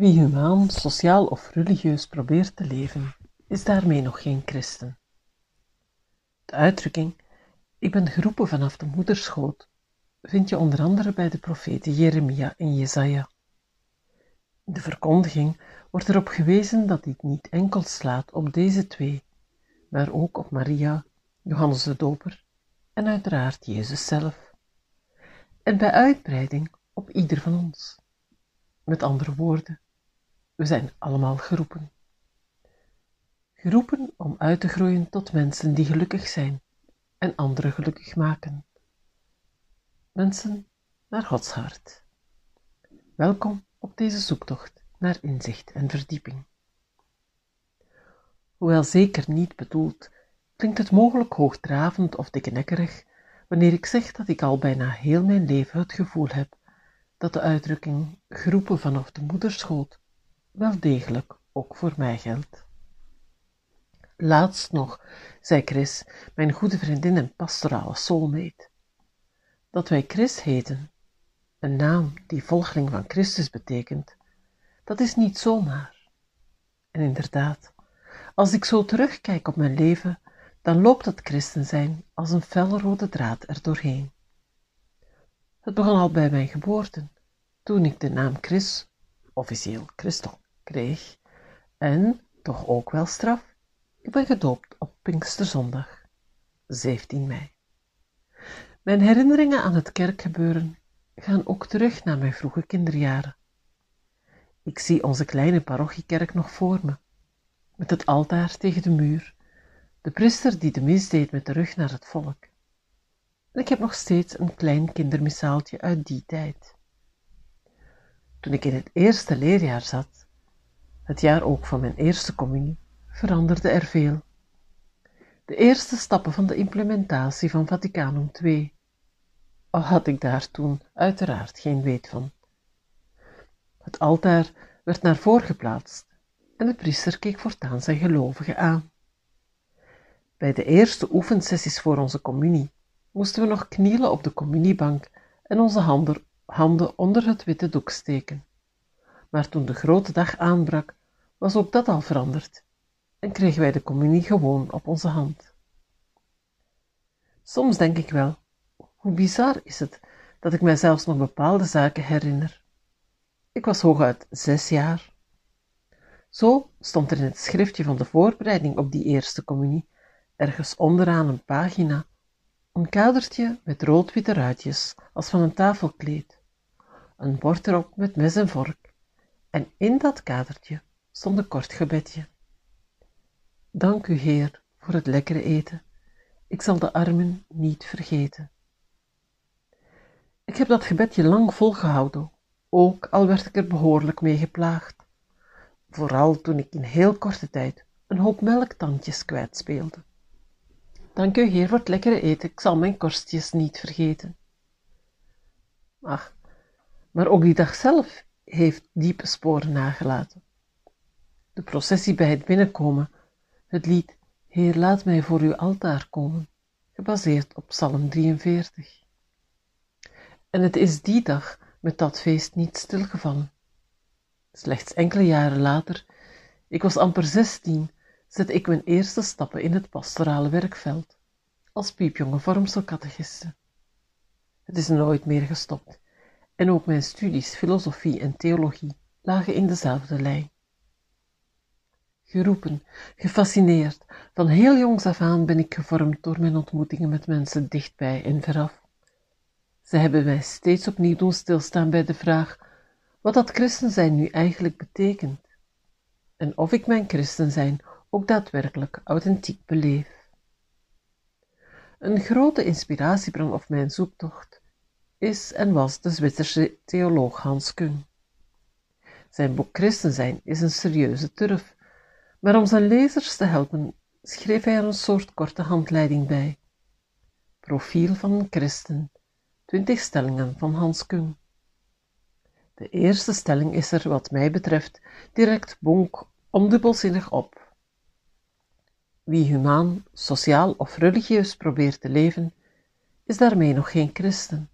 Wie humaan, sociaal of religieus probeert te leven, is daarmee nog geen christen. De uitdrukking ik ben geroepen vanaf de moederschoot vind je onder andere bij de profeten Jeremia en Jesaja. In de verkondiging wordt erop gewezen dat dit niet enkel slaat op deze twee, maar ook op Maria, Johannes de Doper en uiteraard Jezus zelf. En bij uitbreiding op ieder van ons. Met andere woorden, we zijn allemaal geroepen. Geroepen om uit te groeien tot mensen die gelukkig zijn en anderen gelukkig maken. Mensen naar Gods hart. Welkom op deze zoektocht naar inzicht en verdieping. Hoewel zeker niet bedoeld, klinkt het mogelijk hoogdravend of dikkenekkerig wanneer ik zeg dat ik al bijna heel mijn leven het gevoel heb dat de uitdrukking geroepen vanaf de moederschoot wel degelijk ook voor mij geldt. Laatst nog, zei Chris, mijn goede vriendin en pastorale soulmate, dat wij Chris heten, een naam die volgeling van Christus betekent, dat is niet zomaar. En inderdaad, als ik zo terugkijk op mijn leven, dan loopt het christen zijn als een felrode draad er doorheen. Het begon al bij mijn geboorte, toen ik de naam Chris, officieel Christel, kreeg, en, toch ook wel straf, ik ben gedoopt op Pinksterzondag, 17 mei. Mijn herinneringen aan het kerkgebeuren gaan ook terug naar mijn vroege kinderjaren. Ik zie onze kleine parochiekerk nog voor me, met het altaar tegen de muur, de priester die de mis deed met de rug naar het volk. En ik heb nog steeds een klein kindermissaaltje uit die tijd. Toen ik in het eerste leerjaar zat, het jaar ook van mijn eerste communie, veranderde er veel. De eerste stappen van de implementatie van Vaticanum II, al had ik daar toen uiteraard geen weet van. Het altaar werd naar voren geplaatst en de priester keek voortaan zijn gelovigen aan. Bij de eerste oefensessies voor onze communie moesten we nog knielen op de communiebank en onze handen, handen onder het witte doek steken. Maar toen de grote dag aanbrak, was ook dat al veranderd en kregen wij de communie gewoon op onze hand. Soms denk ik wel, hoe bizar is het dat ik mij zelfs nog bepaalde zaken herinner. Ik was hooguit zes jaar. Zo stond er in het schriftje van de voorbereiding op die eerste communie, ergens onderaan een pagina, een kadertje met rood-witte ruitjes als van een tafelkleed, een bord erop met mes en vork, en in dat kadertje stond een kort gebedje. Dank u, Heer, voor het lekkere eten. Ik zal de armen niet vergeten. Ik heb dat gebedje lang volgehouden, ook al werd ik er behoorlijk mee geplaagd. Vooral toen ik in heel korte tijd een hoop melktandjes kwijtspeelde. Dank u, Heer, voor het lekkere eten. Ik zal mijn korstjes niet vergeten. Ach, maar ook die dag zelf heeft diepe sporen nagelaten. De processie bij het binnenkomen het lied Heer laat mij voor uw altaar komen, gebaseerd op Psalm 43. En het is die dag met dat feest niet stilgevallen. Slechts enkele jaren later, ik was amper zestien, zette ik mijn eerste stappen in het pastorale werkveld, als piepjonge vormselcatechiste. Het is nooit meer gestopt, en ook mijn studies filosofie en theologie lagen in dezelfde lijn geroepen, gefascineerd. Van heel jongs af aan ben ik gevormd door mijn ontmoetingen met mensen dichtbij en veraf. Ze hebben mij steeds opnieuw doen stilstaan bij de vraag wat dat christen zijn nu eigenlijk betekent en of ik mijn christen zijn ook daadwerkelijk authentiek beleef. Een grote inspiratiebron op mijn zoektocht is en was de Zwitserse theoloog Hans Kung. Zijn boek Christen zijn is een serieuze turf maar om zijn lezers te helpen, schreef hij er een soort korte handleiding bij. Profiel van een christen, twintig stellingen van Hans Kung. De eerste stelling is er, wat mij betreft, direct bonk ondubbelzinnig op. Wie humaan, sociaal of religieus probeert te leven, is daarmee nog geen christen.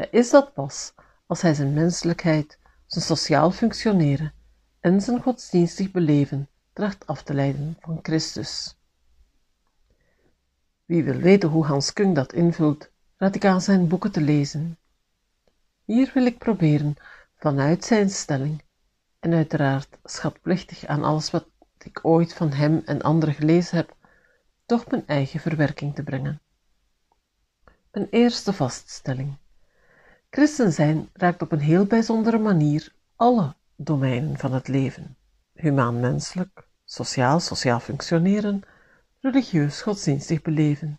Hij is dat pas als hij zijn menselijkheid zijn sociaal functioneren en zijn godsdienstig beleven tracht af te leiden van Christus. Wie wil weten hoe Hans Kung dat invult, raad ik aan zijn boeken te lezen. Hier wil ik proberen, vanuit zijn stelling, en uiteraard schatplichtig aan alles wat ik ooit van hem en anderen gelezen heb, toch mijn eigen verwerking te brengen. Een eerste vaststelling. Christen zijn raakt op een heel bijzondere manier alle domeinen van het leven: humaan-menselijk, sociaal, sociaal functioneren, religieus, godsdienstig beleven.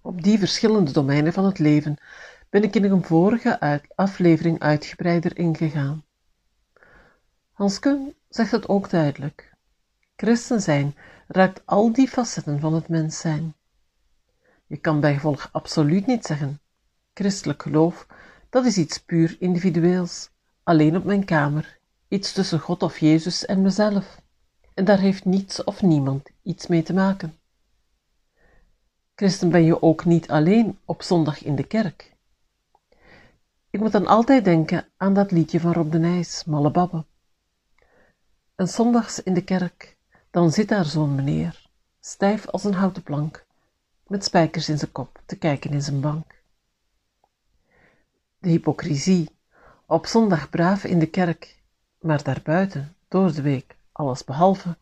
Op die verschillende domeinen van het leven ben ik in een vorige aflevering uitgebreider ingegaan. Hans Kuhn zegt het ook duidelijk. Christen zijn raakt al die facetten van het mens zijn. Je kan bijgevolg absoluut niet zeggen, christelijk geloof, dat is iets puur individueels, alleen op mijn kamer, iets tussen God of Jezus en mezelf. En daar heeft niets of niemand iets mee te maken. Christen ben je ook niet alleen op zondag in de kerk. Ik moet dan altijd denken aan dat liedje van Rob de Nijs, Malle Babbe. En zondags in de kerk, dan zit daar zo'n meneer, stijf als een houten plank, met spijkers in zijn kop, te kijken in zijn bank. De hypocrisie, op zondag braaf in de kerk, maar daarbuiten, door de week, alles behalve,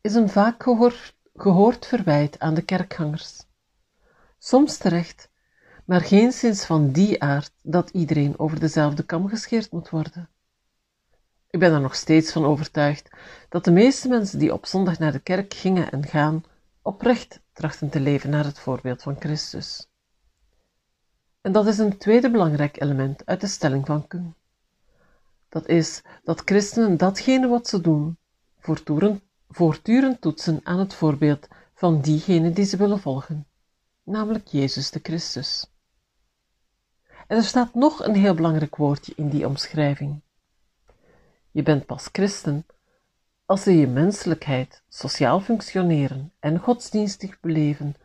is een vaak gehoord, gehoord verwijt aan de kerkgangers. Soms terecht, maar geen sinds van die aard dat iedereen over dezelfde kam gescheerd moet worden. Ik ben er nog steeds van overtuigd dat de meeste mensen die op zondag naar de kerk gingen en gaan, oprecht trachten te leven naar het voorbeeld van Christus. En dat is een tweede belangrijk element uit de stelling van Kung. Dat is dat christenen datgene wat ze doen, voortdurend toetsen aan het voorbeeld van diegene die ze willen volgen, namelijk Jezus de Christus. En er staat nog een heel belangrijk woordje in die omschrijving. Je bent pas christen als je je menselijkheid, sociaal functioneren en godsdienstig beleven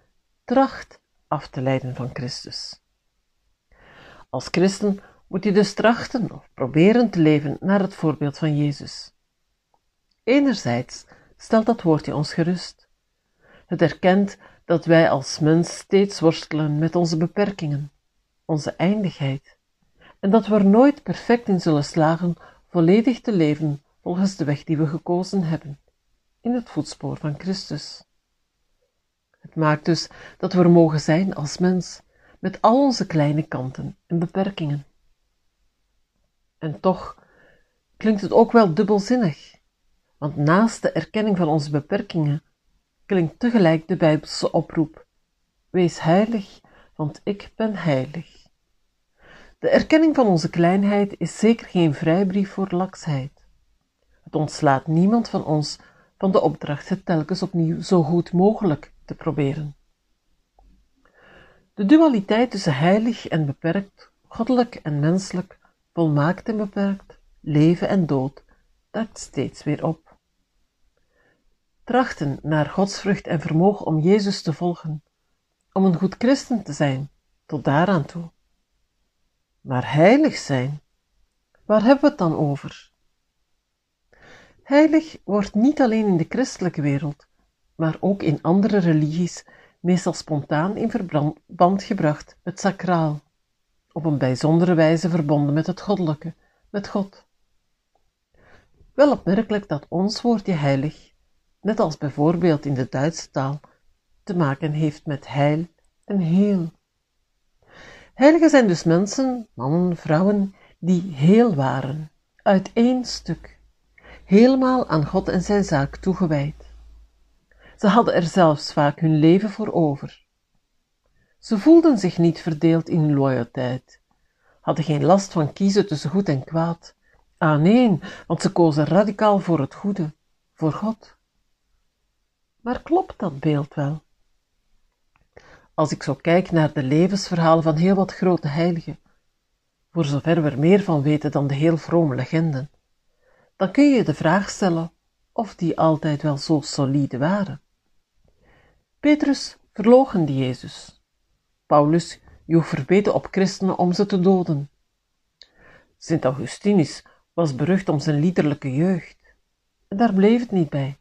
tracht af te leiden van Christus. Als christen moet je dus trachten of proberen te leven naar het voorbeeld van Jezus. Enerzijds stelt dat woordje ons gerust. Het erkent dat wij als mens steeds worstelen met onze beperkingen, onze eindigheid, en dat we er nooit perfect in zullen slagen volledig te leven volgens de weg die we gekozen hebben, in het voetspoor van Christus. Het maakt dus dat we er mogen zijn als mens, met al onze kleine kanten en beperkingen. En toch klinkt het ook wel dubbelzinnig, want naast de erkenning van onze beperkingen klinkt tegelijk de Bijbelse oproep: Wees heilig, want ik ben heilig. De erkenning van onze kleinheid is zeker geen vrijbrief voor laksheid. Het ontslaat niemand van ons van de opdracht het telkens opnieuw zo goed mogelijk te proberen. De dualiteit tussen heilig en beperkt, goddelijk en menselijk, volmaakt en beperkt, leven en dood, duikt steeds weer op. Trachten naar godsvrucht en vermogen om Jezus te volgen, om een goed christen te zijn, tot daaraan toe. Maar heilig zijn, waar hebben we het dan over? Heilig wordt niet alleen in de christelijke wereld, maar ook in andere religies meestal spontaan in verband gebracht met sacraal, op een bijzondere wijze verbonden met het goddelijke, met God. Wel opmerkelijk dat ons woordje heilig, net als bijvoorbeeld in de Duitse taal, te maken heeft met heil en heel. Heiligen zijn dus mensen, mannen, vrouwen, die heel waren, uit één stuk, helemaal aan God en zijn zaak toegewijd. Ze hadden er zelfs vaak hun leven voor over. Ze voelden zich niet verdeeld in loyaliteit, hadden geen last van kiezen tussen goed en kwaad. Ah nee, want ze kozen radicaal voor het goede, voor God. Maar klopt dat beeld wel? Als ik zo kijk naar de levensverhalen van heel wat grote heiligen, voor zover we er meer van weten dan de heel vrome legenden, dan kun je de vraag stellen of die altijd wel zo solide waren. Petrus verloochende Jezus. Paulus joeg verbeten op christenen om ze te doden. Sint Augustinus was berucht om zijn liederlijke jeugd. En daar bleef het niet bij.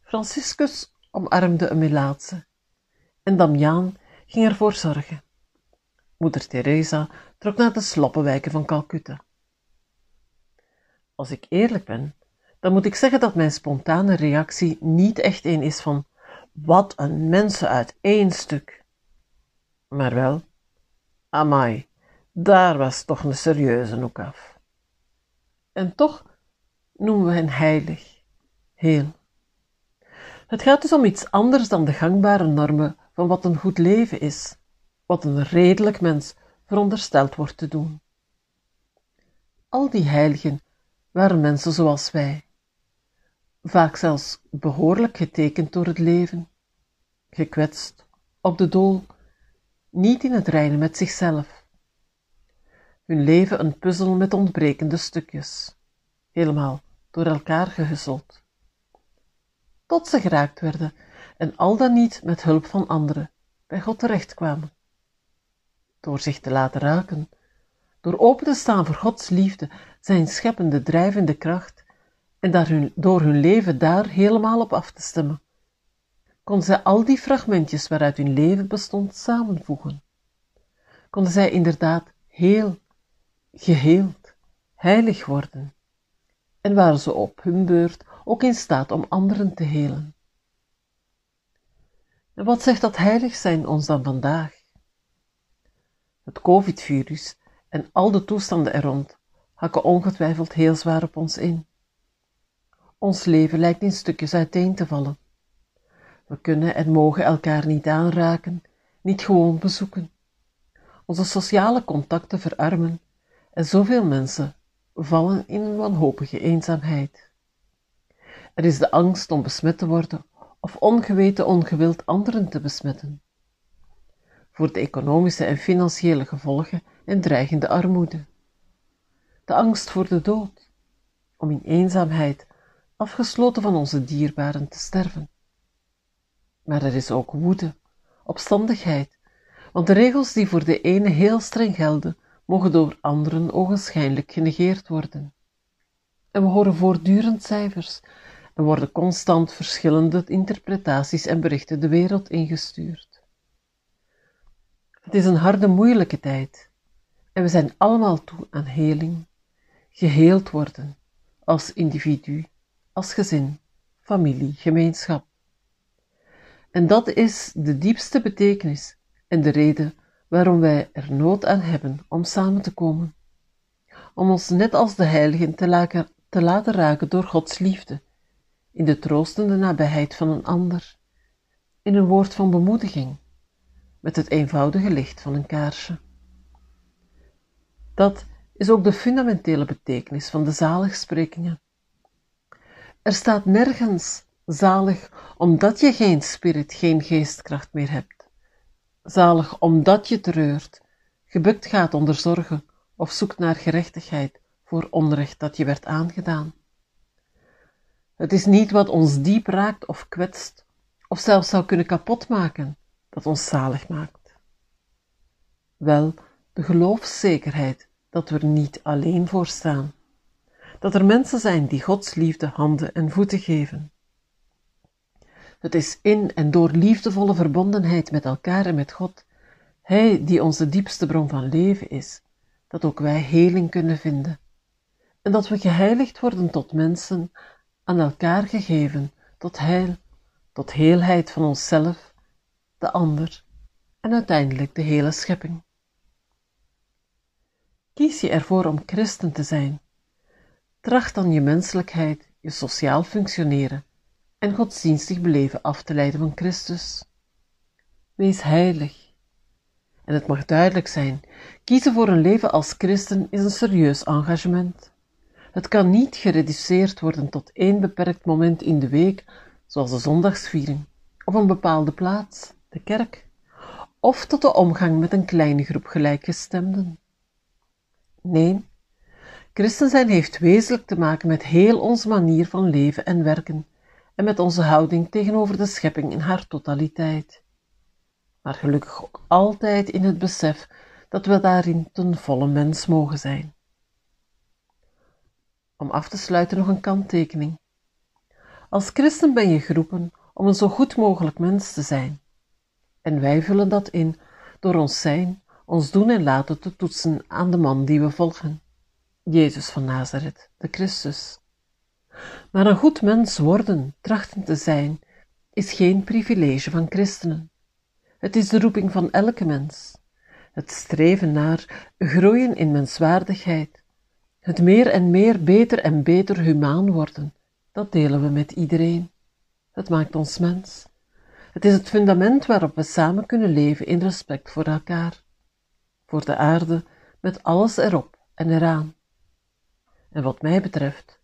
Franciscus omarmde een Melaatse en Damiaan ging ervoor zorgen. Moeder Teresa trok naar de sloppenwijken van Calcutta. Als ik eerlijk ben, dan moet ik zeggen dat mijn spontane reactie niet echt een is van wat een mensen uit één stuk. Maar wel, amai, daar was toch een serieuze ook af. En toch noemen we hen heilig, heel. Het gaat dus om iets anders dan de gangbare normen van wat een goed leven is, wat een redelijk mens verondersteld wordt te doen. Al die heiligen waren mensen zoals wij, vaak zelfs behoorlijk getekend door het leven, gekwetst, op de dool, niet in het reinen met zichzelf. Hun leven een puzzel met ontbrekende stukjes, helemaal door elkaar gehusseld. Tot ze geraakt werden en al dan niet met hulp van anderen bij God terechtkwamen. Door zich te laten raken, door open te staan voor Gods liefde, zijn scheppende, drijvende kracht, en daar door hun leven daar helemaal op af te stemmen, kon zij al die fragmentjes waaruit hun leven bestond samenvoegen. Konden zij inderdaad heel, geheeld, heilig worden, en waren ze op hun beurt ook in staat om anderen te helen. En wat zegt dat heilig zijn ons dan vandaag? Het COVID-virus en al de toestanden er rond hakken ongetwijfeld heel zwaar op ons in. Ons leven lijkt in stukjes uiteen te vallen. We kunnen en mogen elkaar niet aanraken, niet gewoon bezoeken. Onze sociale contacten verarmen en zoveel mensen vallen in wanhopige eenzaamheid. Er is de angst om besmet te worden of ongeweten ongewild anderen te besmetten. Voor de economische en financiële gevolgen en dreigende armoede. De angst voor de dood, om in eenzaamheid afgesloten van onze dierbaren te sterven. Maar er is ook woede, opstandigheid, want de regels die voor de ene heel streng gelden, mogen door anderen ogenschijnlijk genegeerd worden. En we horen voortdurend cijfers en worden constant verschillende interpretaties en berichten de wereld ingestuurd. Het is een harde, moeilijke tijd en we zijn allemaal toe aan heling, geheeld worden, als individu, als gezin, familie, gemeenschap. En dat is de diepste betekenis en de reden waarom wij er nood aan hebben om samen te komen. Om ons net als de heiligen te laten, te laten raken door Gods liefde, in de troostende nabijheid van een ander, in een woord van bemoediging, met het eenvoudige licht van een kaarsje. Dat is ook de fundamentele betekenis van de zaligsprekingen. Er staat nergens zalig omdat je geen spirit, geen geestkracht meer hebt. Zalig omdat je treurt, gebukt gaat onder zorgen of zoekt naar gerechtigheid voor onrecht dat je werd aangedaan. Het is niet wat ons diep raakt of kwetst, of zelfs zou kunnen kapotmaken, dat ons zalig maakt. Wel de geloofszekerheid dat we er niet alleen voor staan, dat er mensen zijn die Gods liefde handen en voeten geven. Het is in en door liefdevolle verbondenheid met elkaar en met God, Hij die onze diepste bron van leven is, dat ook wij heling kunnen vinden, en dat we geheiligd worden tot mensen aan elkaar gegeven tot heil, tot heelheid van onszelf, de ander en uiteindelijk de hele schepping. Kies je ervoor om christen te zijn, tracht dan je menselijkheid, je sociaal functioneren en godsdienstig beleven af te leiden van Christus. Wees heilig. En het mag duidelijk zijn, kiezen voor een leven als christen is een serieus engagement. Het kan niet gereduceerd worden tot één beperkt moment in de week, zoals de zondagsviering, of een bepaalde plaats, de kerk, of tot de omgang met een kleine groep gelijkgestemden. Nee, christen zijn heeft wezenlijk te maken met heel onze manier van leven en werken en met onze houding tegenover de schepping in haar totaliteit. Maar gelukkig ook altijd in het besef dat we daarin ten volle mens mogen zijn Om af te sluiten nog een kanttekening. Als christen ben je geroepen om een zo goed mogelijk mens te zijn. En wij vullen dat in door ons zijn, ons doen en laten te toetsen aan de man die we volgen. Jezus van Nazareth, de Christus. Maar een goed mens worden, trachten te zijn, is geen privilege van christenen. Het is de roeping van elke mens. Het streven naar groeien in menswaardigheid, het meer en meer beter en beter humaan worden, dat delen we met iedereen. Het maakt ons mens. Het is het fundament waarop we samen kunnen leven in respect voor elkaar, voor de aarde, met alles erop en eraan. En wat mij betreft,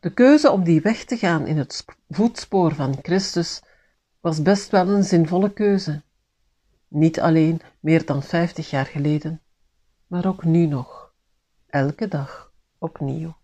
de keuze om die weg te gaan in het voetspoor van Christus was best wel een zinvolle keuze. Niet alleen meer dan vijftig jaar geleden, maar ook nu nog, elke dag opnieuw.